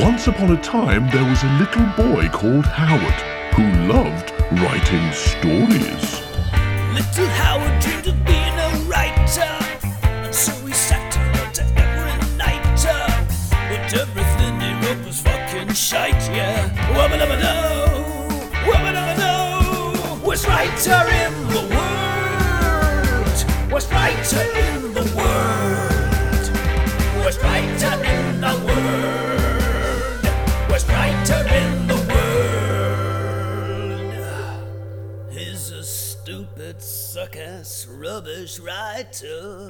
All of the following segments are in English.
Once upon a time, there was a little boy called Howard who loved writing stories. Little Howard dreamed of being a writer, and so he sat and wrote every night. But everything he wrote was fucking shite, yeah. Wubba dubba do, wubba dubba do. Worst writer in the world, worst writer in suck-ass, rubbish writer.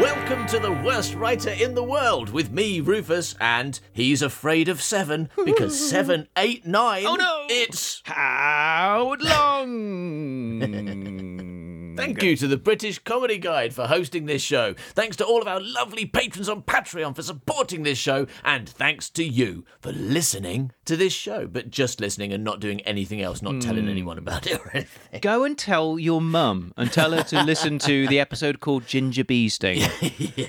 Welcome to the worst writer in the world with me, Rufus, and he's afraid of seven because seven, eight, nine. Oh, no. It's. How Long. Mm, thank you to the British Comedy Guide for hosting this show. Thanks to all of our lovely patrons on Patreon for supporting this show. And thanks to you for listening to this show, but just listening and not doing anything else, not telling hmm. anyone about it or anything. Go and tell your mum and tell her to listen to the episode called Ginger Bee Sting.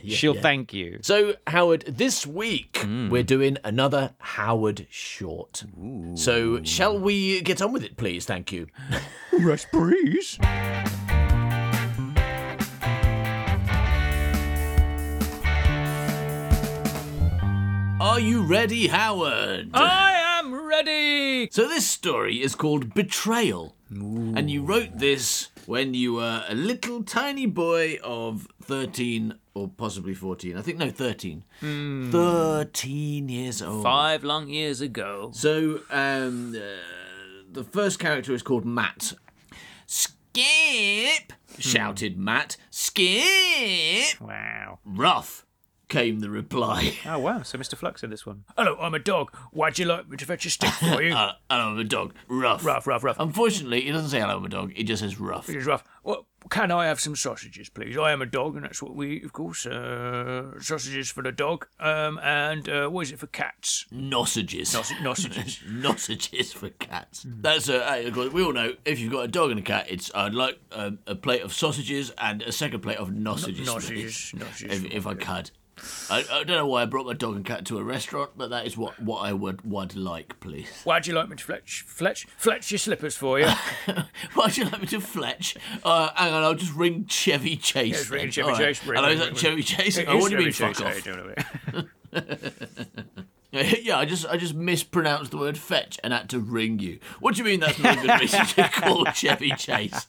She'll thank you. So, Howard, this week hmm. we're doing another Howard short. So, shall we get on with it, please? Thank you. Rest breeze. Are you ready, Howard? I am ready. So, this story is called Betrayal. And you wrote this when you were a little tiny boy of 13 or possibly 14. I think, no, 13. 13 years old. Five long years ago. So, um, uh, the first character is called Matt. Skip! shouted Matt. Skip! Wow. Rough, came the reply. Oh wow. So Mr. Flux in this one. Hello, I'm a dog. Why'd you like me to fetch a stick for you? Uh, hello, I'm a dog. Rough. rough, rough, rough. Unfortunately, he doesn't say hello, I'm a dog. He just says rough. It is rough. Well, can I have some sausages, please? I am a dog, and that's what we eat, of course. Uh, sausages for the dog. Um, and uh, what is it for cats? Nausages. Nos- Sausages. Nausages for cats. That's a. uh, of course, we all know if you've got a dog and a cat, it's I'd like um, a plate of sausages and a second plate of nausages. Sausages. please. Sausages. if, if I could. I, I don't know why I brought my dog and cat to a restaurant, but that is what, what I would would like, please. Why'd you like me to fletch, fletch, fletch your slippers for you? Why'd you like me to fletch? Uh, hang on, I'll just ring Chevy Chase. Yes, ring. Chevy right. Chase, ring, Hello, is ring, Chevy Chase? It Oh, what do you mean, Chevy fuck off? how you doing, Yeah, I just I just mispronounced the word fetch and had to ring you. What do you mean that's not a good reason to call Chevy Chase?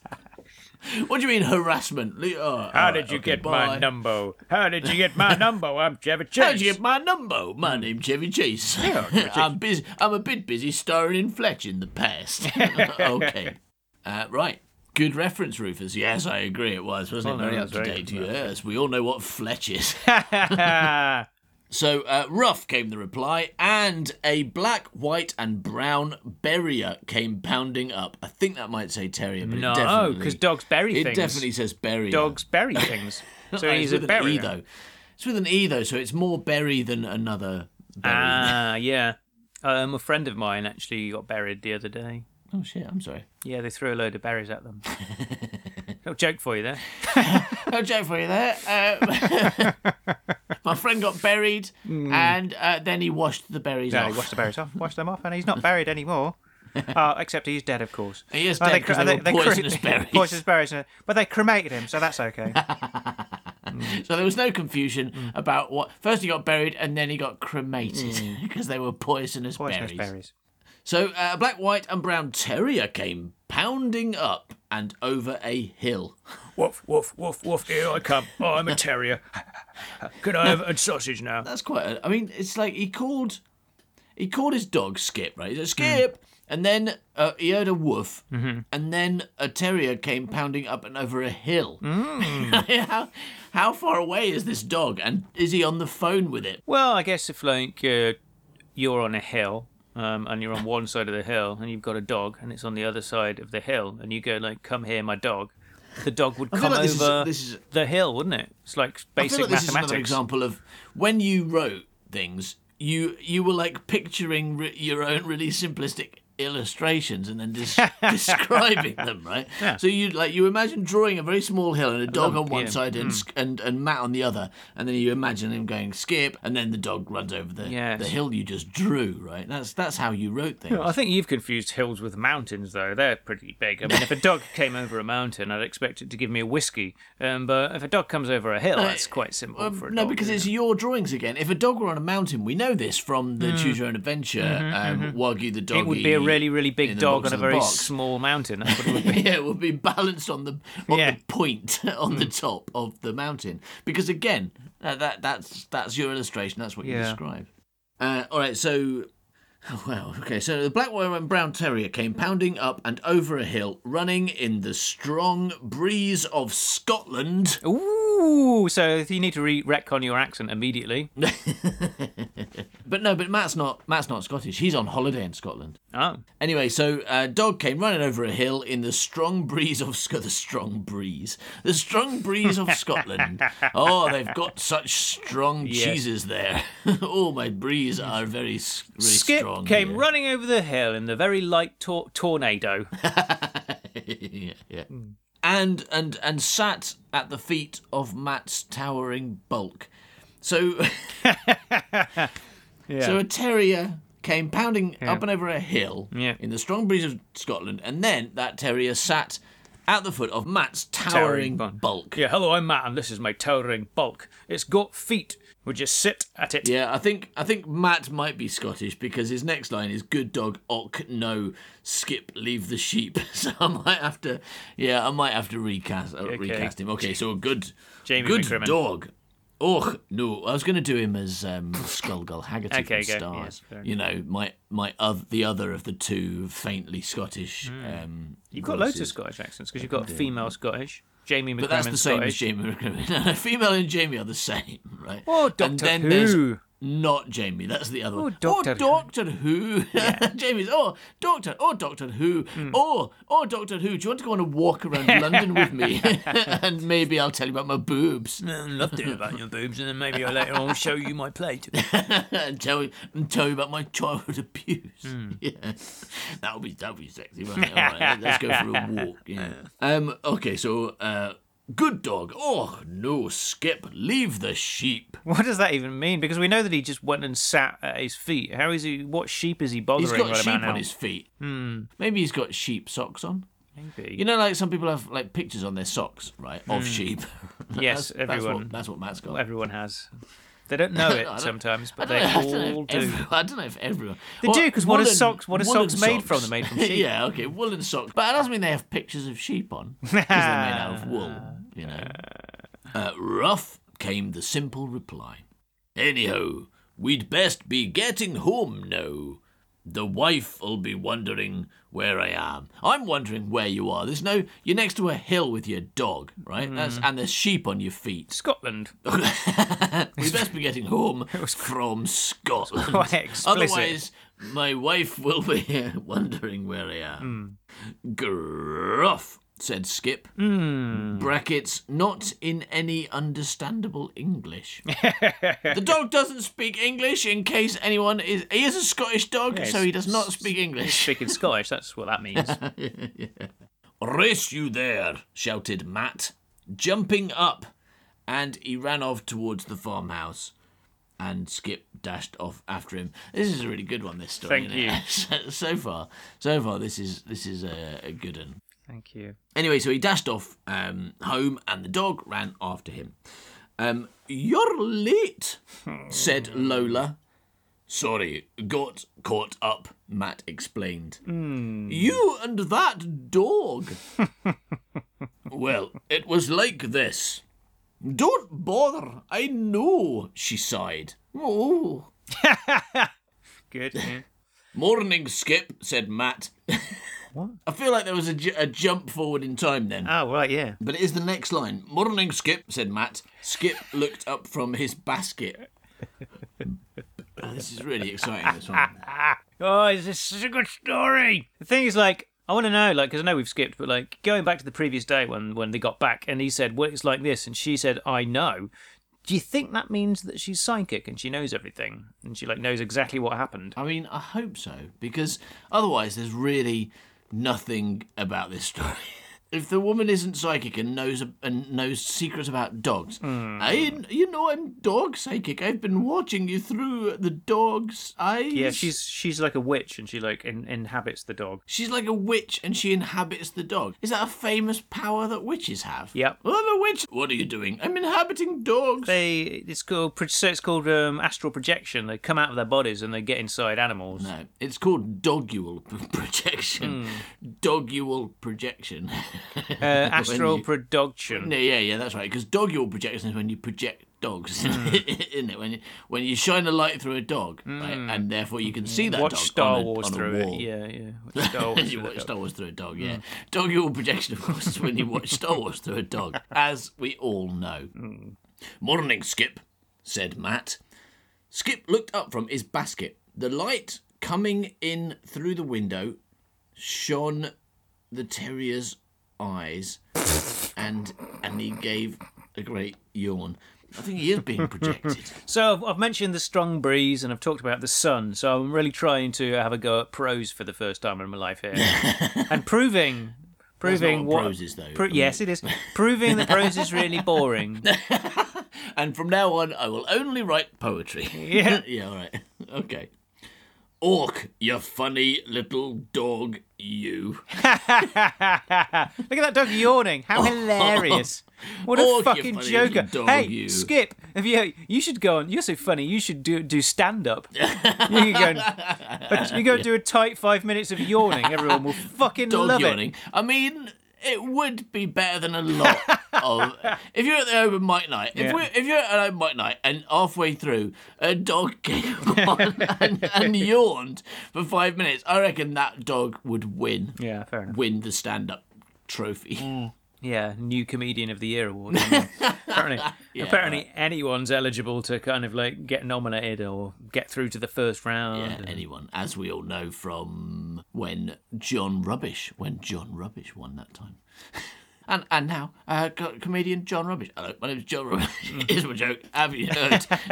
What do you mean harassment? Oh, How did right, you okay, get my number? How did you get my number? I'm Chevy Chase. How'd you get my number? My name's Chevy Chase. I'm busy. I'm a bit busy starring in Fletch in the past. okay, uh, right. Good reference, Rufus. Yes, I agree. It was, wasn't Oh, it? Very up to date. Yes, we all know what Fletch is. So, uh, rough came the reply, and a black, white, and brown berrier came pounding up. I think that might say terrier, but it No, definitely because dogs bury it things. definitely says berrier. Dogs bury things. So he's it's a with an E though. It's with an e though, so it's more berry than another berry. Ah, yeah. Um, a friend of mine actually got buried the other day. oh shit! I'm sorry. Yeah, they threw a load of berries at them. Little joke for you there. No joke for you there. Uh, my friend got buried, and uh, then he washed the berries Yeah, off. he washed the berries off, washed them off, and he's not buried anymore. Uh, except he's dead, of course. He is dead 'cause cre- they were cre- poisonous berries. poisonous berries, uh, but they cremated him, so that's okay. So there was no confusion about what. First he got buried, and then he got cremated because they were poisonous, Poisonous berries. berries. So uh, a black, white, and brown terrier came pounding up and over a hill. Woof, woof, woof, woof. Here I come. Oh, I'm a terrier. Can I have a sausage now? That's quite. A, I mean, it's like he called, he called his dog Skip, right? He said Skip, and then uh, he heard a woof, and then a terrier came pounding up and over a hill. how, how far away is this dog, and is he on the phone with it? Well, I guess if like uh, you're on a hill um, and you're on one side of the hill and you've got a dog and it's on the other side of the hill and you go like, "Come here, my dog," the dog would come like this is- over this is- the hill, wouldn't it? It's like I basic feel like this is another mathematics. example of when you wrote things, you you were like picturing re- your own really simplistic illustrations and then des- describing them, right? So you like you imagine drawing a very small hill and a dog on one yeah. side and, Sk- and and Matt on the other, and then you imagine him going skip, and then the dog runs over the Yes. the hill you just drew, right? That's that's how you wrote things. I think you've confused hills with mountains, though. They're pretty big. I mean, if a dog came over a mountain, I'd expect it to give me a whiskey. Um, but if a dog comes over a hill, that's quite simple Um, for a no, dog. because it's it? your drawings again. If a dog were on a mountain, we know this from the Choose Your Own Adventure, um, Wagyu the doggy. It would be a really, really big dog on a very box. small mountain. That's what it would be. yeah, it would be balanced on the on Yeah. The point on the top of the mountain. Because again, that, that that's that's your illustration. That's what you Yeah. describe. Uh, all right, so. Oh, Wow. Okay. So the black and brown terrier came pounding up and over a hill, running in the strong breeze of Scotland. Ooh, so you need to re- retcon your accent immediately. But no, but Matt's not. Matt's not Scottish. He's on holiday in Scotland. Oh, Anyway, so uh, dog came running over a hill in the strong breeze of Sc- the strong breeze, the strong breeze of Scotland. Oh, they've got such strong Yes. cheeses there. oh, my breeze are very, very Skip strong. Came here. running over the hill in the very light tor- tornado. yeah, yeah. Hmm. And and and sat at the feet of Matt's towering bulk. So Yeah. So a terrier came pounding up and over a hill Yeah. in the strong breeze of Scotland, and then that terrier sat at the foot of Matt's towering, Towering bulk. yeah, hello, I'm Matt, and this is my towering bulk. It's got feet. Would you sit at it? Yeah, I think I think Matt might be Scottish because his next line is "Good dog, och no, skip, leave the sheep." So I might have to, yeah, I might have to recast uh, recast him. Okay, so a good, Jamie good McCrimmon. dog. Och no, I was going to do him as um, Skullgull Haggerty Okay, from Stars. you know, my my the other of the two faintly Scottish. Um, You've got loads of. Scottish accents because you've got female Scottish, Jamie But that's McCrimmon the same as. Jamie McCrimmon. Female and Jamie are the same, right? Oh, And Doctor then Who. Not Jamie. That's the other Oh, one. Doctor oh, Who. Doctor Who. Jamie's. Oh, Doctor. Oh, Doctor Who. Hmm. Oh, oh, Doctor Who. Do you want to go on a walk around London with me? and maybe I'll tell you about my boobs I'd love to hear about your boobs, and then maybe I'll later on show you my plate. and tell you and tell you about my childhood abuse. Hmm. Yeah, that'll be that'll be sexy. Won't? All right, let's go for a walk. Yeah. Um. Okay. So. Uh. Good dog. Oh no, Skip. Leave the sheep. What does that even mean? Because we know that he just went and sat at his feet. How is he? What sheep is he bothering He's got right sheep on his feet. Hmm. Maybe he's got sheep socks on. Maybe. You know, like some people have like pictures on their socks, right, of sheep. Hmm. Yes, That's- that's everyone. what, that's what Matt's got. Everyone has. They don't know it sometimes, but they know- I all if do. every- I don't know if everyone. They do, 'cause what are socks- what are woolen socks made from? They're made from sheep. yeah, okay, woolen socks. But that doesn't mean they have pictures of sheep on because they're made out of wool. You know. Uh, rough came the simple reply. Anyhow, we'd best be getting home now. The wife'll be wondering where I am. I'm wondering where you are. There's no. You're next to a hill with your dog, right? That's Hmm. and there's sheep on your feet. Scotland. we best be getting home from Scotland. quite explicit. Otherwise, my wife will be wondering where I am. Gruff, said Skip. Hmm. Brackets, not in any understandable English. the dog doesn't speak English, in case anyone is. He is a Scottish dog, so he does not speak English. Speaking Scottish, that's what that means. Race you there, shouted Matt, jumping up, and he ran off towards the farmhouse. And Skip dashed off after him. This is a really good one. This story. Thank isn't it? so, so far, so far, this is this is a, a good one. Thank you. Anyway, so he dashed off um, home, and the dog ran after him. Um, You're late, said Lola. Sorry, got caught up, Matt explained. You and that dog. well, it was like this. Don't bother, I know, she sighed. Oh. Good. yeah. Morning, Skip, said Matt. What? I feel like there was a, ju- a jump forward in time then. Oh, right, yeah. But it is the next line. Morning, Skip, said Matt. Skip looked up from his basket. Oh, this is really exciting, this one. Oh, this is such a good story. The thing is, like, I want to know, like, because I know we've skipped, but like going back to the previous day when when they got back, and he said, "Well, it's like this," and she said, "I know." Do you think that means that she's psychic and she knows everything and she like knows exactly what happened? I mean, I hope so because otherwise, there's really nothing about this story. If the woman isn't psychic and knows and knows secrets about dogs, I, you know, I'm dog psychic. I've been watching you through the dog's eyes. Yeah, she's she's like a witch and she like in, inhabits the dog. She's like a witch and she inhabits the dog. Is that a famous power that witches have? Yep. I'm a witch. What are you doing? I'm inhabiting dogs. They it's called so it's called um, astral projection. They come out of their bodies and they get inside animals. No, it's called dogual projection. Dogual projection. Uh, astral you- projection. No, yeah, yeah, that's right. Because dogual projection is when you project dogs, hmm. isn't it? When you, when you shine a light through a dog, right? Hmm. and therefore you can see hmm. that Watch dog Star on a, Wars through wall. it. Yeah, yeah. Watch Star Wars you watch. Star Wars through a dog, yeah. Dogual projection, of course, is when you watch Star Wars through a dog, as we all know. Morning, Skip, said Matt. Skip looked up from his basket. The light coming in through the window shone the terrier's eyes, and and he gave a great yawn. I think he is being projected. So I've, I've mentioned the strong breeze and I've talked about the sun. So I'm really trying to have a go at prose for the first time in my life here, and proving. Proving what what prose is, though. Pro- yes, it is. Proving that prose is really boring. and from now on, I will only write poetry. Yeah. yeah, all right. Okay. Orc, you funny little dog, you. Look at that dog yawning. How hilarious. What a fucking joker. dog, hey, you. Skip, have you you should go on you're so funny, you should do do stand up. you can go and, you go and do a tight five minutes of yawning, everyone will fucking Dog love yawning. I mean, it would be better than a lot of. If you're at the open mic night, if, Yeah. if you're at an open mic night and halfway through a dog came on and, and yawned for five minutes, I reckon that dog would win. Yeah, fair enough. Win the stand up trophy. Mm. Yeah, new comedian of the year award. apparently, apparently anyone's eligible to kind of like get nominated or get through to the first round. Yeah, anyone, as we all know from when John Rubbish, when John Rubbish won that time. And and now, uh, co- comedian John Rubbish. Hello, my name's John Rubbish. Here's my joke. Have you heard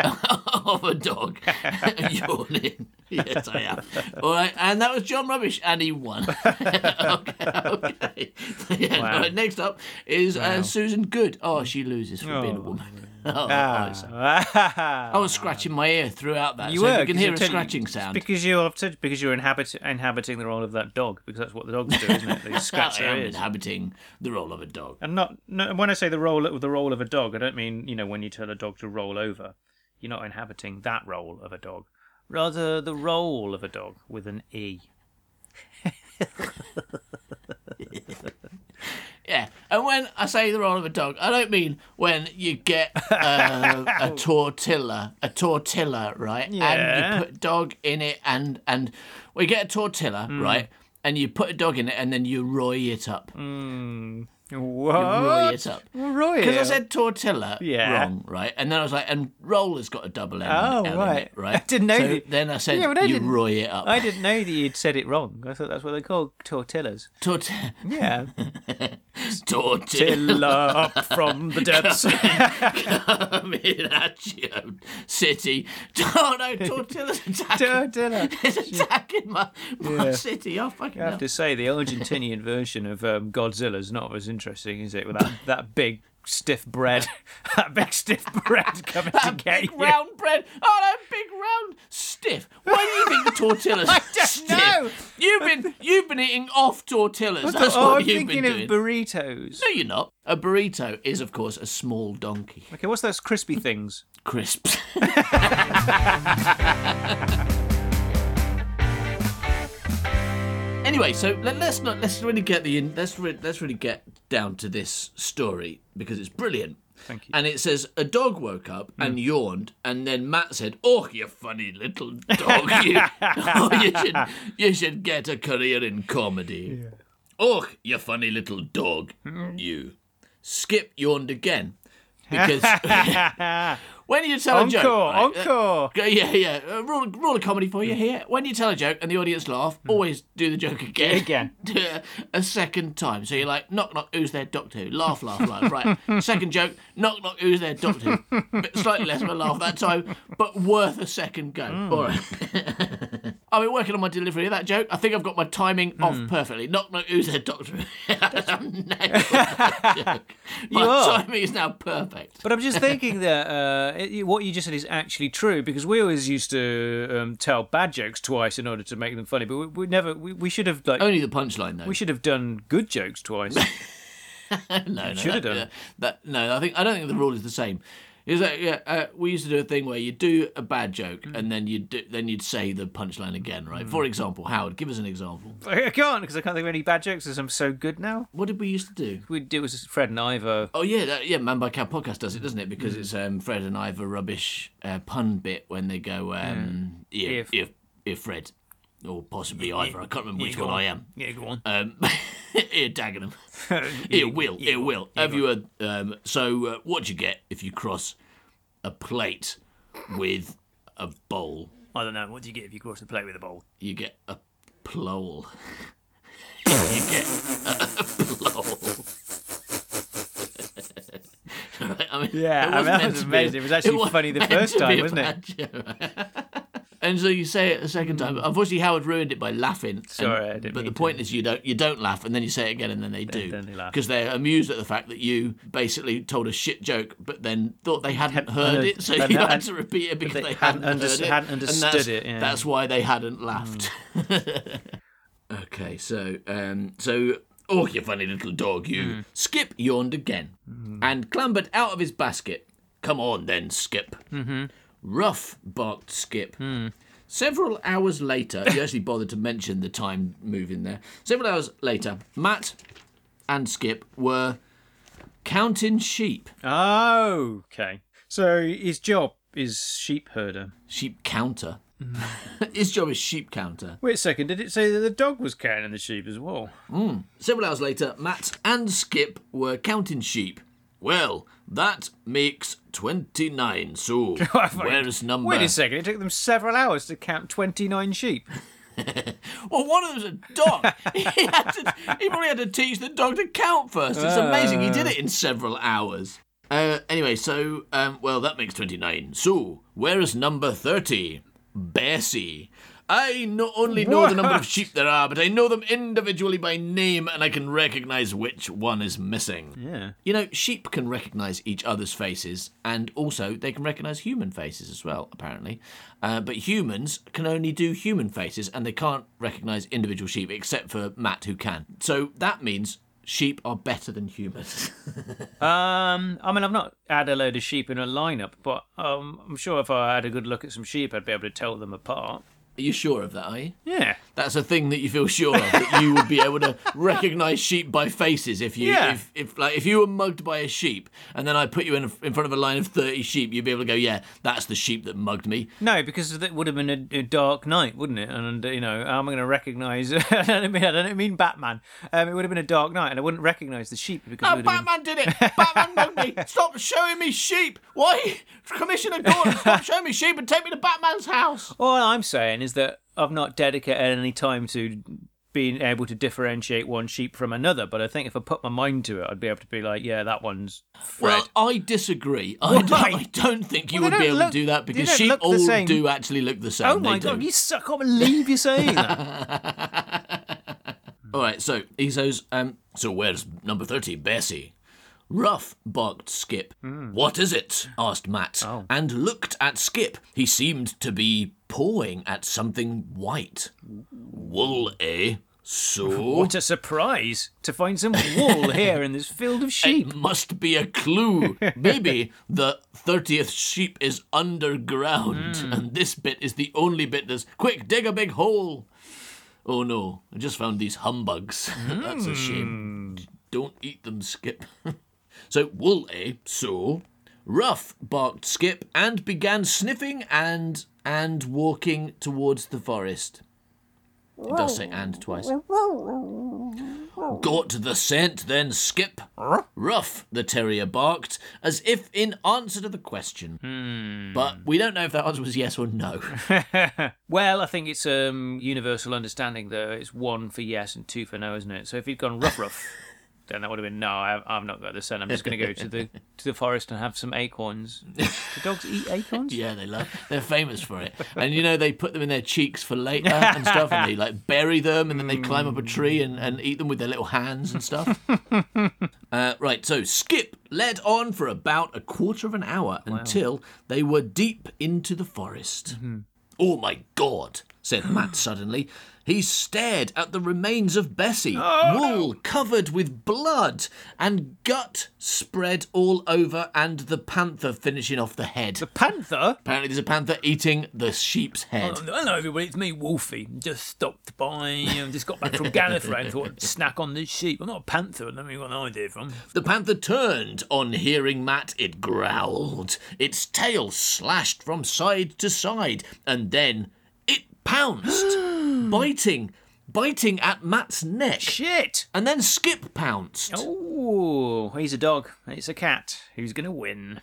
of a dog yawning? Yes, I have. All right, and that was John Rubbish, and he won. okay, okay. Yeah, Wow. all right, next up is uh, Susan Good. Oh, she loses for being a woman. Oh, Ah. I was scratching my ear throughout that. You so were. you can hear a scratching it's sound. because you're because you're inhabit, inhabiting the role of that dog because that's what the dogs do, isn't it? They scratch I their am ears. inhabiting the role of a dog. And not no, when I say the role the role of a dog, I don't mean you know when you tell a dog to roll over. You're not inhabiting that role of a dog, rather the role of a dog with an e. Yeah, and when I say the role of a dog, I don't mean when you get uh, a tortilla, a tortilla, right? Yeah. And you put dog in it, and and we get a tortilla, Hmm. right? And you put a dog in it, and then you roy it up. You roy What? it up. Roy Because I said tortilla Yeah. wrong, right? And then I was like, and roll has got a double L. Oh, L in right. it, right? I didn't know So that- then I said, Yeah, but I you didn't- roy it up. I didn't know that you'd said it wrong. I thought that's what they call tortillas. Tortilla. Yeah, Tortilla. tilla up from the depths. coming at you, city. Oh no, Tortilla's attacking. Tortilla. It's attacking my, my Yeah. city. Oh fucking I have hell. to say, the Argentinian version of um, is not as interesting, is it? With that, that big stiff bread, that big stiff bread coming to That get big you. round bread. Oh, that big round stiff. Why do you think the tortillas? I don't stiff? know. You've been you've been eating off tortillas. That's oh, what I'm you've thinking been of burritos. no, you're not. A burrito is, of course, a small donkey. Okay, what's those crispy things? Crisps. Anyway, so let, us not let's really get the in, let's re, let's really get down to this story because it's brilliant. Thank you. And it says a dog woke up and mm. yawned, and then Matt said, "Oh, you funny little dog! You, oh, you should you should get a career in comedy. Yeah. Oh, you funny little dog! Mm. You." Skip yawned again because when you tell a joke, Encore, right, uh, encore. Go- Yeah, yeah. Uh, rule, rule of comedy for you here. When you tell a joke and the audience laugh, always do the joke again. Again. a second time. So you're like, knock, knock, who's there? Doctor Who. Laugh, laugh, laugh. Right. Second joke, knock, knock, who's there? Doctor Who. Bit slightly less of a laugh that time, but worth a second go. All right. I've been working on my delivery of that joke. I think I've got my timing off perfectly. Knock, knock, who's there? Doctor Who. I'm nailed that joke. My timing is now perfect. But I'm just thinking that uh, it, what you just said is actually true because we always used to um, tell bad jokes twice in order to make them funny, but we, we never. We, we should have like Only the punchline, though. we should have done good jokes twice. no, no, should have done. That, no, I think I don't think the rule is the same. Is that yeah? Uh, we used to do a thing where you do a bad joke Mm. and then you do, then you'd say the punchline again, right? For example, Howard, give us an example. I can't because I can't think of any bad jokes because I'm so good now. What did we used to do? We it was Fred and Ivor. Oh yeah, that, yeah. Man by Cow podcast does it, doesn't it? Because Mm. it's um, Fred and Ivor rubbish uh, pun bit when they go, um, yeah, If- if if Fred or possibly Ivor, I can't remember which one on. I am. Yeah, go on. Um, here, Dagenham. It will. It will. Have you heard? Um, so, uh, what do you get if you cross a plate with a bowl? I don't know. What do you get if you cross the plate with a bowl? You get a plowel. you get a plowel. I mean, Yeah, it I mean, that meant was to be- amazing. It was actually wa- funny the meant first to be time, a wasn't it? bad joke. And so you say it a second time. Unfortunately, Howard ruined it by laughing. And- Sorry, I didn't But the mean to. point is, you don't you don't laugh, and then you say it again, and then they do then they laugh. because they're amused at the fact that you basically told a shit joke, but then thought they hadn't heard it, so you had to repeat it because they they, hadn't hadn't, under- it, hadn't understood that's- it, yeah. That's why they hadn't laughed. okay, so um, so oh, you funny little dog, you. Hmm. Skip yawned again and clambered out of his basket. Come on, then, Skip. Mm-hmm. Rough, barked Skip. Hmm. Several hours later, he actually bothered to mention the time move in there. Several hours later, Matt and Skip were counting sheep. Oh, okay. So his job is sheep herder. Sheep counter. Mm. His job is sheep counter. Wait a second. Did it say that the dog was counting the sheep as well? Several hours later, Matt and Skip were counting sheep. Well, that makes 29, so where's number... Wait a second. It took them several hours to count twenty-nine sheep. Well, one of them's a dog. he, had to, he probably had to teach the dog to count first. It's amazing. He did it in several hours. Uh, anyway, so, um, well, that makes 29. So, where is number 30? Bessie. I not only know the number of sheep there are, but I know them individually by name and I can recognize which one is missing. Yeah. You know, sheep can recognize each other's faces, and also they can recognize human faces as well, apparently. Uh, but humans can only do human faces, and they can't recognize individual sheep, except for Matt, who can. So that means sheep are better than humans. Um, I mean, I've not had a load of sheep in a lineup, but um, I'm sure if I had a good look at some sheep, I'd be able to tell them apart. Are you sure of that, are you? Yeah. That's a thing that you feel sure of that you would be able to recognize sheep by faces if you Yeah. if, if like if you were mugged by a sheep and then I put you in in front of a line of 30 sheep you'd be able to go yeah that's the sheep that mugged me No, because it would have been a, a dark night, wouldn't it? And you know, how am I going to recognise? I don't mean I don't mean Batman. Um, it would have been a dark night, and I wouldn't recognise the sheep because. would have been- Batman did it. Batman mugged me. Stop showing me sheep. Why, Commissioner Gordon? Stop showing me sheep and take me to Batman's house. All I'm saying is that I've not dedicated any time to being able to differentiate one sheep from another. But I think if I put my mind to it, I'd be able to be like, yeah, that one's Fred. Well, I disagree. I don't, I don't think you Well, would be able look- to do that because sheep all same. do actually look the same. oh my They god, do. you suck! I can't believe you're saying that. All right, so he says, um, so where's number 30, Bessie? Rough, barked Skip. Hmm. What is it? asked Matt, Oh. and looked at Skip. He seemed to be pawing at something white. Wool, eh? So? what a surprise to find some wool here in this field of sheep. It must be a clue. Maybe the 30th sheep is underground, Hmm. and this bit is the only bit that's. Quick, dig a big hole! Oh no, I just found these humbugs. that's a Hmm. shame. Don't eat them, Skip. so, wool, eh? So. Rough, barked Skip, and began sniffing and and walking towards the forest. It does say and twice. Got the scent then, Skip? Rough, the terrier barked, as if in answer to the question. But we don't know if that answer was yes or no. Well, I think it's um universal understanding though. It's one for yes and two for no, isn't it? So if you'd gone rough rough, then that would have been no. I, I've not got the scent. I'm just going to go to the to the forest and have some acorns. Do dogs eat acorns? Yeah, they love. They're famous for it, and you know they put them in their cheeks for later and stuff, and they like bury them, and then they climb up a tree and, and eat them with their little hands and stuff. uh, right, so Skip led on for about a quarter of an hour until they were deep into the forest. Oh my God! said Matt suddenly. He stared at the remains of Bessie, oh, wool covered with blood, and gut spread all over, and the panther finishing off the head. The panther. Apparently, there's a panther eating the sheep's head. Oh, Hello, everybody. It's me, Wolfie. Just stopped by. and just got back from Gallifrey and thought snack on this sheep. I'm not a panther. I don't where got an idea from. The panther turned on hearing Matt. It growled. Its tail slashed from side to side, and then pounced, biting, biting at Matt's neck. Shit. And then Skip pounced. Oh, he's a dog. It's a cat. Who's gonna win?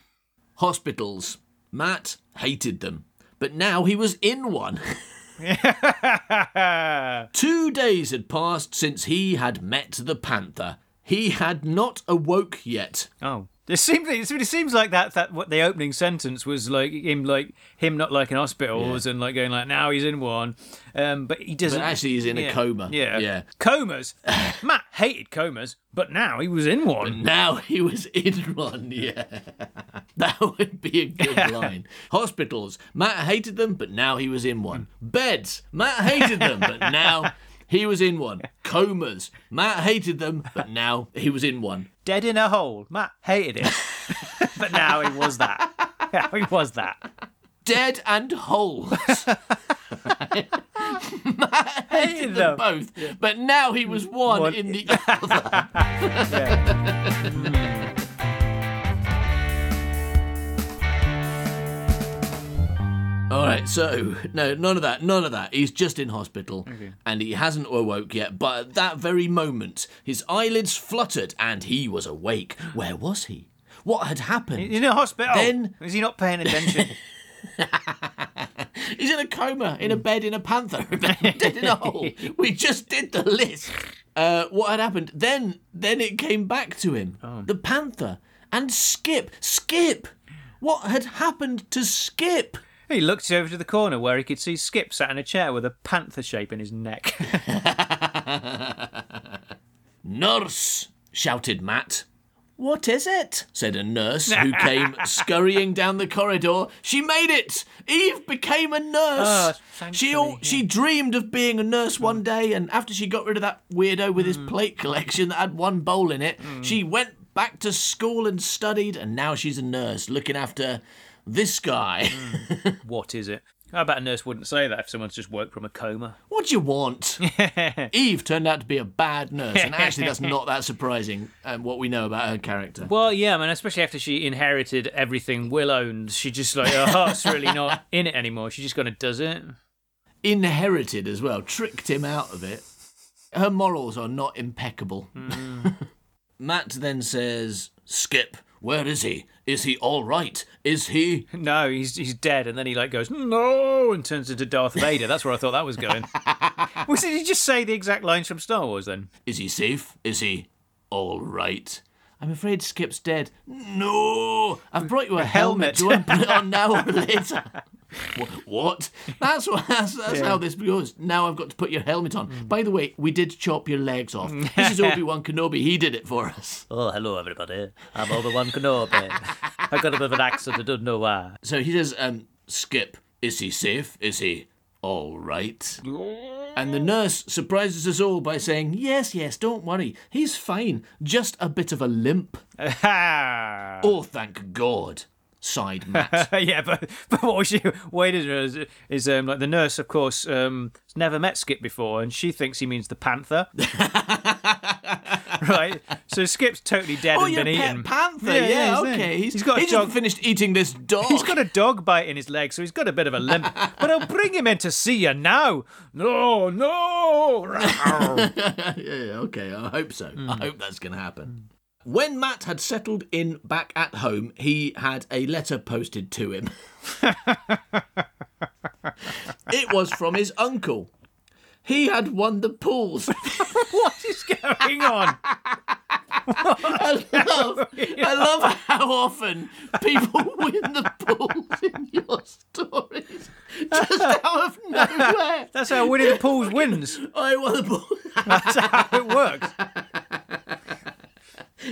Hospitals. Matt hated them, but now he was in one. Two days had passed since he had met the panther. He had not awoke yet. Oh. It seems, it seems like that that what the opening sentence was like him like him not liking hospitals and like going like now he's in one, um, but he doesn't. But actually, he's in a coma. Yeah, Yeah. Comas. Matt hated comas, but now he was in one. Now he was in one, yeah. That would be a good line. Hospitals. Matt hated them, but now he was in one. Beds. Matt hated them, but now he was in one. Comas. Matt hated them, but now he was in one. Dead in a hole. Matt hated it, but now he was that. Now he was that. Dead and holes. Matt hated them both, but now he was one, One in the other. All right, so no, none of that, none of that. He's just in hospital, and he hasn't awoke yet. But at that very moment, his eyelids fluttered, and he was awake. Where was he? What had happened? In a hospital. Then- is he not paying attention? He's in a coma, in a bed, in a panther, dead in a hole. We just did the list. Uh, what had happened? Then, then it came back to him. The panther and Skip. Skip. What had happened to Skip? He looked over to the corner where he could see Skip sat in a chair with a panther shape in his neck. Nurse! shouted Matt. What is it? said a nurse who came scurrying down the corridor. She made it! Eve became a nurse! Oh, she all, she dreamed of being a nurse one mm. day, and after she got rid of that weirdo with his mm. plate collection that had one bowl in it, mm. she went back to school and studied, and now she's a nurse looking after this guy. what is it? I bet a nurse wouldn't say that if someone's just woke from a coma. what do you want? Eve turned out to be a bad nurse, and actually, that's not that surprising. Um, what we know about her character. Well, yeah, I mean, especially after she inherited everything Will owned, she just like her heart's really not in it anymore. She just kind of does it. inherited as well, tricked him out of it. Her morals are not impeccable. Matt then says, Skip, where is he? Is he all right? Is he? No, he's he's dead, and then he like goes no and turns into Darth Vader. That's where I thought that was going. well, did he just say the exact lines from Star Wars then? Is he safe? Is he all right? I'm afraid Skip's dead. No! I've brought you a helmet. helmet. Do you want to put it on now or later? Wh- What? That's what. That's, that's how this goes. Now I've got to put your helmet on. By the way, we did chop your legs off. This is Obi Wan Kenobi. He did it for us. Oh, hello everybody. I'm Obi-Wan Kenobi. I got a bit of an accent. I don't know why. So he says, um, Skip, is he safe? Is he all right? And the nurse surprises us all by saying, Yes, yes, don't worry. He's fine. Just a bit of a limp. yeah, Oh, thank God, sighed Matt. Yeah, but but what she waited is, is um like the nurse, of course, um has never met Skip before, and she thinks he means the panther. right? So Skip's totally dead Oh, and been pet eaten. panther. Yeah, Yeah, yeah, he's okay. He's, He's got a he just dog- finished eating this dog. He's got a dog bite in his leg, so he's got a bit of a limp. but I'll bring him in to see you now. No, no. yeah, yeah, okay. I hope so. Hmm. I hope that's going to happen. When Matt had settled in back at home, he had a letter posted to him. it was from his uncle. He had won the pools. what is going on? I love, I love how often people win the pools in your stories. Just out of nowhere. That's how Winnie the Pools wins. I won the pool. That's how it works.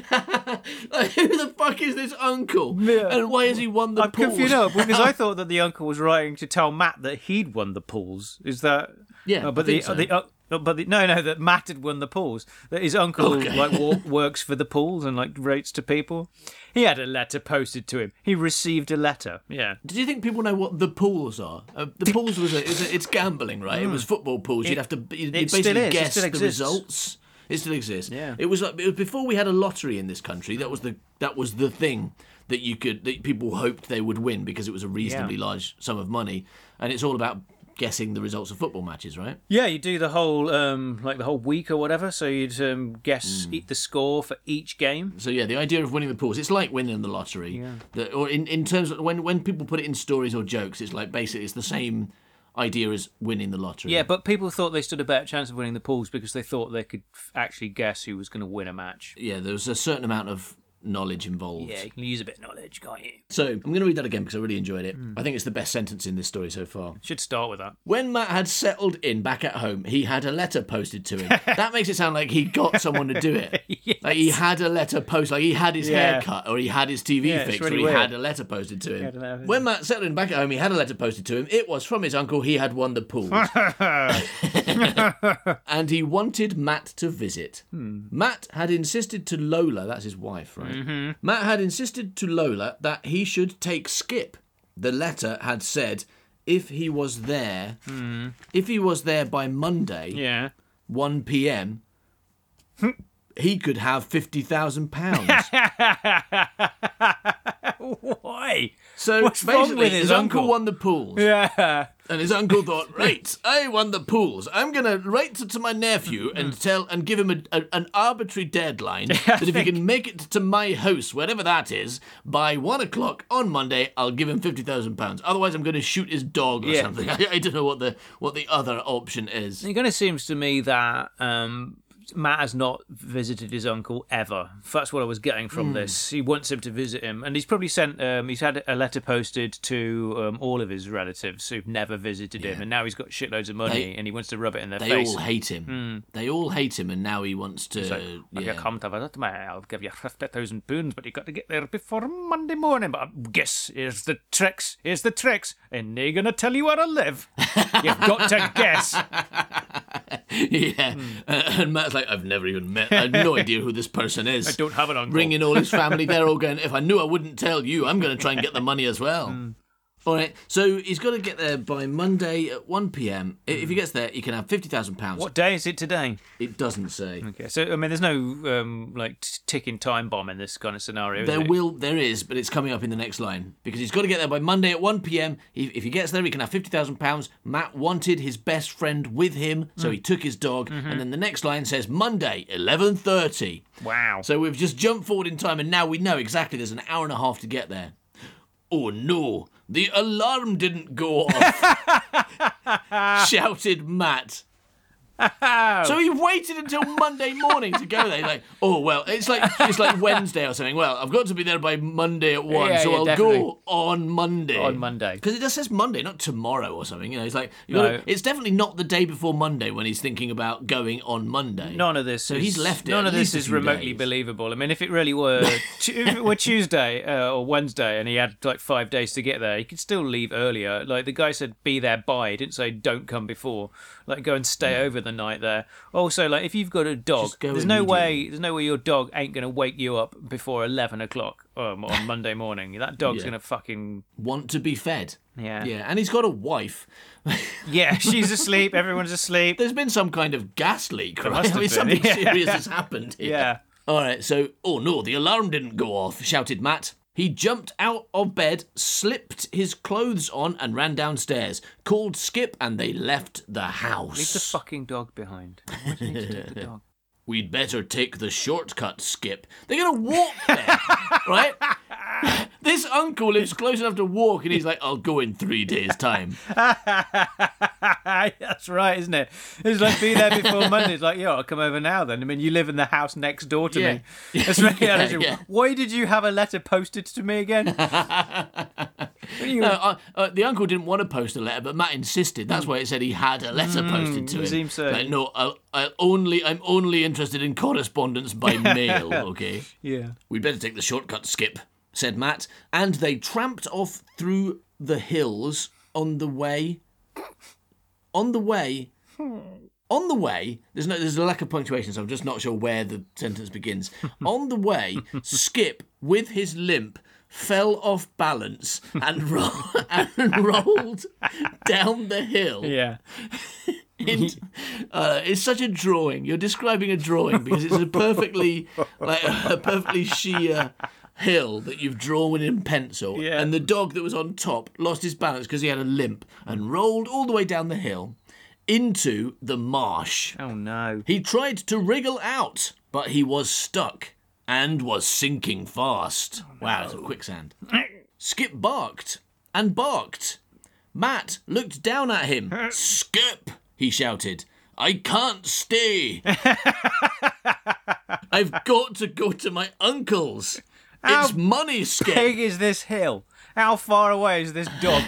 Like, who the fuck is this uncle? Yeah. And why has he won the I'm pools? confused now because I thought that the uncle was writing to tell Matt that he'd won the pools. Is that? Yeah, Uh, but the so. the uh, no, but the, no, no, that Matt had won the pools. That his uncle Okay. like wa- works for the pools and like rates to people. He had a letter posted to him. He received a letter. Yeah. Did you think people know what the pools are? Uh, the pools was a, it's, a, it's gambling, right? It was football pools. You'd have to you'd, it you'd still basically guess the results. It still exists. Yeah. It was like it was before we had a lottery in this country. That was the that was the thing that you could that people hoped they would win because it was a reasonably large sum of money, and it's all about guessing the results of football matches, right? Yeah, you do the whole um like the whole week or whatever. So you'd um, guess eat the score for each game. So yeah, the idea of winning the pools, it's like winning the lottery. The- or in, in terms of when when people put it in stories or jokes, it's like basically it's the same idea as winning the lottery. Yeah, but people thought they stood a better chance of winning the pools because they thought they could f- actually guess who was going to win a match. yeah, there was a certain amount of knowledge involved. Yeah, you can use a bit of knowledge, can't you? So I'm going to read that again because I really enjoyed it. Hmm. I think it's the best sentence in this story so far. Should start with that. When Matt had settled in back at home, he had a letter posted to him. that makes it sound like he got someone to do it. Like he had a letter post, like he had his Yeah. hair cut or he had his TV Yeah, fixed really or he weird. had a letter posted to him. letter. When Matt settled in back at home, he had a letter posted to him. It was from his uncle. He had won the pool. and he wanted Matt to visit. Hmm. Matt had insisted to Lola, that's his wife, right? Mm-hmm. Matt had insisted to Lola that he should take Skip. The letter had said if he was there, mm-hmm. if he was there by Monday, Yeah. 1 p.m., he could have £50,000. Why? So What's basically, with his uncle uncle? won the pools. Yeah. And his uncle thought, right, I won the pools. I'm gonna write to, to my nephew and tell and give him a, a- an arbitrary deadline that if he can make it to my house, wherever that is, by one o'clock on Monday, I'll give him fifty thousand pounds. Otherwise, I'm gonna shoot his dog or Yeah. something. I, I don't know what the what the other option is. It kind of seems to me that um, Matt has not visited his uncle ever. That's what I was getting from Hmm. this. He wants him to visit him, and he's probably sent. Um, he's had a letter posted to um, all of his relatives who've never visited him, and now he's got shitloads of money, They- and he wants to rub it in their They face. They all hate him. They all hate him, and now he wants to. If you come to visit me, I'll give you fifty thousand pounds, but you've got to get there before Monday morning. But I guess here's the tricks. Here's the tricks, and they're gonna tell you where I live. You've got to guess. yeah. Hmm. Uh, and Matt's like, I've never even met. I have no idea who this person is. I don't have an uncle. Ringing all his family. They're all going, if I knew I wouldn't tell you, I'm going to try and get the money as well. Hmm. All right. So he's got to get there by Monday at 1 p.m. If he gets there, he can have £50,000. What day is it today? It doesn't say. Okay, so I mean, there's no um, like ticking time bomb in this kind of scenario. There will, there is, but it's coming up in the next line because he's got to get there by Monday at 1 p.m. If, if he gets there, he can have £50,000. Matt wanted his best friend with him, so Hmm. he took his dog. Mm-hmm. And then the next line says Monday, 11.30. Wow. So we've just jumped forward in time, and now we know exactly there's an hour and a half to get there. Oh no, the alarm didn't go off! shouted Matt. So he waited until Monday morning to go there. He's like, oh well, it's like it's like Wednesday or something. Well, I've got to be there by Monday at one, Yeah, so yeah, I'll definitely. go on Monday. On Monday. because it just says Monday, not tomorrow or something. You know, it's like No. gotta- it's definitely not the day before Monday when he's thinking about going on Monday. None of this. So is, he's left None of this is remotely days. believable. I mean, if it really were, if it were Tuesday uh, or Wednesday, and he had like five days to get there, he could still leave earlier. Like the guy said, be there by. He didn't say don't come before. Like go and stay over the the night there. Also, like if you've got a dog, there's no way there's no way your dog ain't gonna wake you up before eleven o'clock um, on Monday morning. That dog's Yeah. gonna fucking Want to be fed. yeah Yeah, and he's got a wife. yeah. She's asleep. Everyone's asleep. There's been some kind of gas leak, right? must I mean, been, something yeah. serious has happened here. Yeah. All right, so, oh no, the alarm didn't go off, shouted Matt. He jumped out of bed, slipped his clothes on, and ran downstairs. Called Skip, and they left the house. Leave the fucking dog behind. What do you need to with the dog? We'd better take the shortcut, Skip. They're gonna walk there, right? This uncle lives close enough to walk, and he's like, "I'll go in three days' time." That's right, isn't it? It's like be there before Monday. It's like, yeah, I'll come over now then. I mean, you live in the house next door to Yeah. me. Yeah, Yeah. Why did you have a letter posted to me again? You- No, uh, uh, the uncle didn't want to post a letter, but Matt insisted. That's why it said he had a letter posted to him. seems so. Like, no, I'll, I'll only, I'm only interested in correspondence by mail. Okay. yeah. We'd better take the shortcut, Skip," said Matt, and they tramped off through the hills on the way. On the way. On the way, there's no, there's a lack of punctuation, so I'm just not sure where the sentence begins. On the way, Skip, with his limp, fell off balance and, ro- and rolled down the hill. Yeah. Uh, it's such a drawing. You're describing a drawing because it's a perfectly like a perfectly sheer hill that you've drawn in pencil. Yeah. And the dog that was on top lost his balance because he had a limp and rolled all the way down the hill into the marsh. Oh no. He tried to wriggle out, but he was stuck and was sinking fast. Wow, it's a quicksand. Skip barked and barked. Matt looked down at him. Skip, he shouted. I can't stay. I've got to go to my uncle's. It's Ow. money, Skip. big is this hill? How far away is this dog?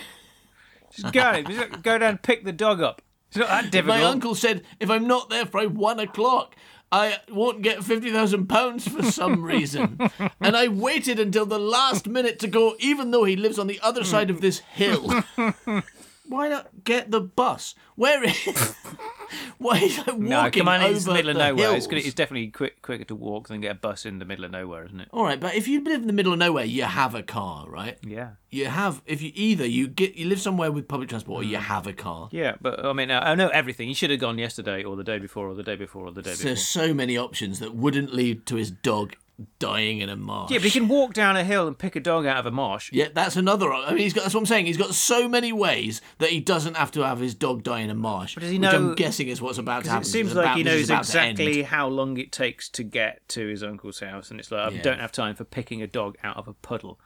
Just go, just go down and pick the dog up. It's not that difficult. My uncle said if I'm not there by one o'clock, I won't get fifty thousand pounds for some reason. and I waited until the last minute to go, even though he lives on the other side of this hill. Why not get the bus? Where is? Why is I walking no, come on, over it's the middle of the nowhere. It's, gonna, it's definitely quick, quicker to walk than get a bus in the middle of nowhere, isn't it? All right, but if you live in the middle of nowhere, you have a car, right? Yeah. You have if you either you get you live somewhere with public transport or Mm. you have a car. Yeah, but I mean, I I know everything. He should have gone yesterday, or the day before, or the day before, or the day before. There's so many options that wouldn't lead to his dog dying in a marsh. Yeah, but he can walk down a hill and pick a dog out of a marsh. Yeah, that's another. I mean, he's got. That's what I'm saying. He's got so many ways that he doesn't have to have his dog die in a marsh. does he which I'm guessing is what's about to happen. It seems It's like he knows about to end. exactly how long it takes to get to his uncle's house, and it's like I Yeah. don't have time for picking a dog out of a puddle.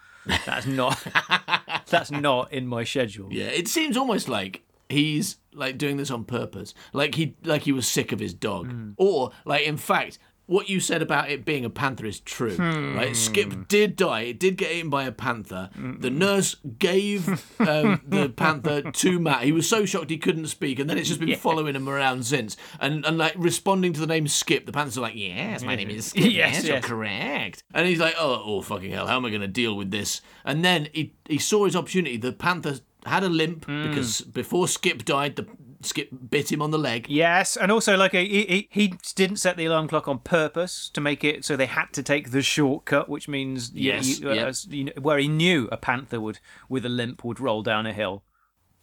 That's not. that's not in my schedule. Yeah, it seems almost like he's like doing this on purpose. Like he like he was sick of his dog, Hmm. or like in fact. What you said about it being a panther is true, Hmm. right? Skip did die. It did get eaten by a panther. The nurse gave um, the panther to Matt. He was so shocked he couldn't speak, and then it's just been following him around since. And and like responding to the name Skip, the panther's like, "Yes, my name is Skip. Yes, yes, you're correct." And he's like, "Oh, oh, fucking hell! How am I going to deal with this?" And then he he saw his opportunity. The panther had a limp Hmm. because before Skip died, the Skip bit him on the leg. Yes, and also like a, he, he he didn't set the alarm clock on purpose to make it so they had to take the shortcut, which means Yes, you, uh, yeah. as- you know, where he knew a panther would with a limp would roll down a hill.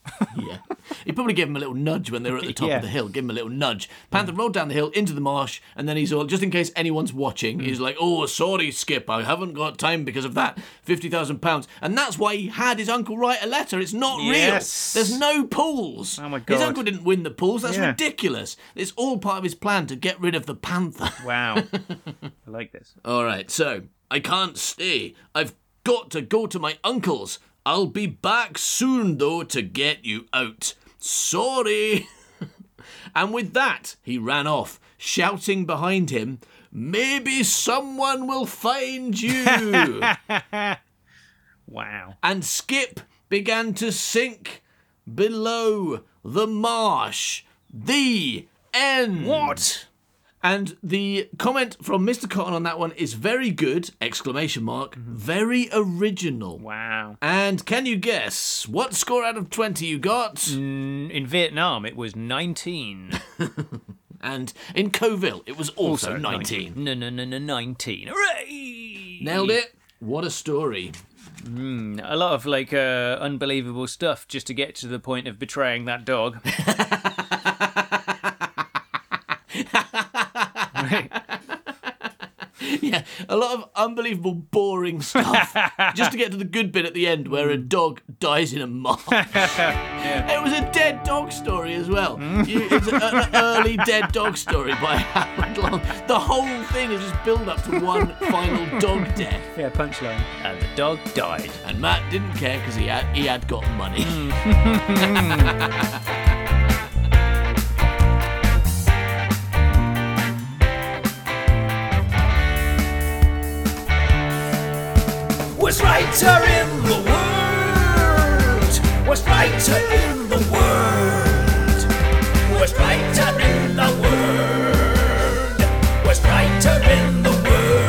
Yeah, he probably gave him a little nudge when they were at the top Yeah. of the hill. Give him a little nudge. Panther rolled down the hill into the marsh, and then he's all just in case anyone's watching. Hmm. He's like, "Oh, sorry, Skip, I haven't got time because of that fifty thousand pounds." And that's why he had his uncle write a letter. It's not Yes. real. There's no pools. Oh my God. His uncle didn't win the pools. That's Yeah. ridiculous. It's all part of his plan to get rid of the panther. Wow, I like this. All right, so I can't stay. I've got to go to my uncle's. I'll be back soon, though, to get you out. Sorry. and with that, he ran off, shouting behind him, Maybe someone will find you. Wow. and Skip began to sink below the marsh. The end. What? And the comment from Mr. Cotton on that one is very good! Exclamation mark. Very original. Wow. And can you guess what score out of twenty you got? Mm, In Vietnam, it was 19. And in Coville, it was also, 19. No, no, no, no, 19. Hooray! Nailed it. What a story. A lot of like uh, unbelievable stuff just to get to the point of betraying that dog. Yeah, a lot of unbelievable, boring stuff just to get to the good bit at the end where a dog dies in a mob. It was a dead dog story as well. Hmm? You, it's an early dead dog story by Howard Long. The whole thing is just build up to one final dog death. Yeah, punchline. And the dog died. And Matt didn't care because he had, he had got money. Hmm. Hmm. Worst writer in the world. Worst writer in the world. Worst writer in the world. Worst writer in the world.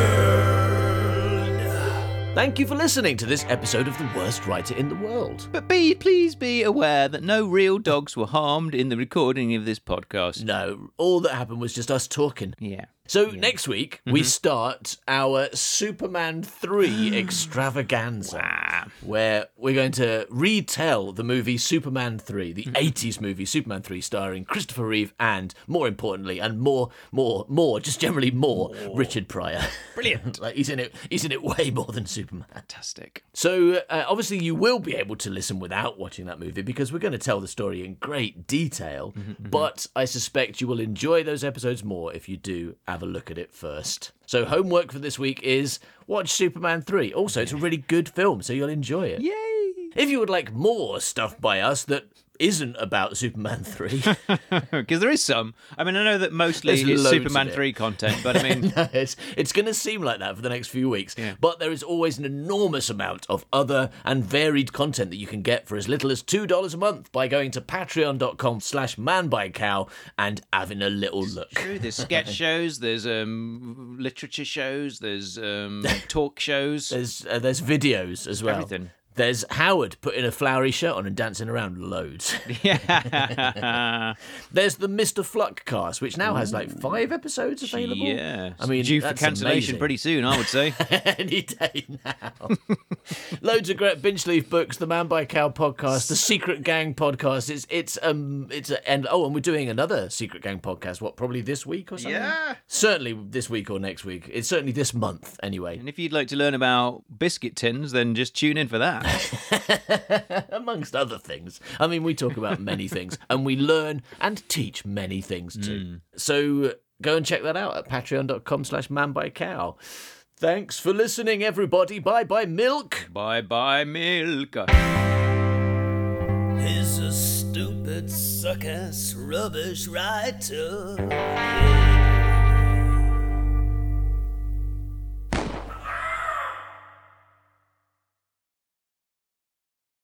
Thank you for listening to this episode of The Worst Writer in the World. But be please be aware that no real dogs were harmed in the recording of this podcast. No, all that happened was just us talking. Yeah. So next week we mm-hmm. start our Superman 3 extravaganza where we're going to retell the movie Superman 3, the mm-hmm. 80s movie Superman 3 starring Christopher Reeve and more importantly and more more more just generally more Richard Pryor. Brilliant. like he's in it he's in it way more than Superman. Fantastic. So uh, obviously you will be able to listen without watching that movie because we're going to tell the story in great detail. Mm-hmm, but I suspect you will enjoy those episodes more if you do have a look at it first. So homework for this week is watch Superman 3. Also, it's a really good film, so you'll enjoy it. Yay! If you would like more stuff by us that isn't about Superman 3, Because there is some. I mean, I know that mostly There's it's Superman it. 3 content, but I mean, it's, it's going to seem like that for the next few weeks. Yeah. But there is always an enormous amount of other and varied content that you can get for as little as $2 a month by going to patreon.com slash manbycow and having a little look. true, there's sketch shows, there's um, literature shows, there's um, talk shows. There's, uh, there's videos as well. Everything. There's Howard putting a flowery shirt on and dancing around loads. yeah. There's the Mr. Fluck cast, which now has like five episodes available. yeah. I mean, due for cancellation amazing. pretty soon, I would say. any day now. Loads of great binge leaf books, the Man by Cow podcast, the Secret Gang podcast. It's it's um it's a, and oh, and we're doing another Secret Gang podcast. What probably this week or something? Yeah. Certainly this week or next week. It's certainly this month anyway. And if you'd like to learn about biscuit tins, then just tune in for that. Amongst other things. I mean, we talk about many things, and we learn and teach many things too. Hmm. So uh, go and check that out at patreon.com/slash Man by Cow. Thanks for listening, everybody. Bye bye, milk. bye bye, milk. He's a stupid, suck ass, rubbish writer. Yeah.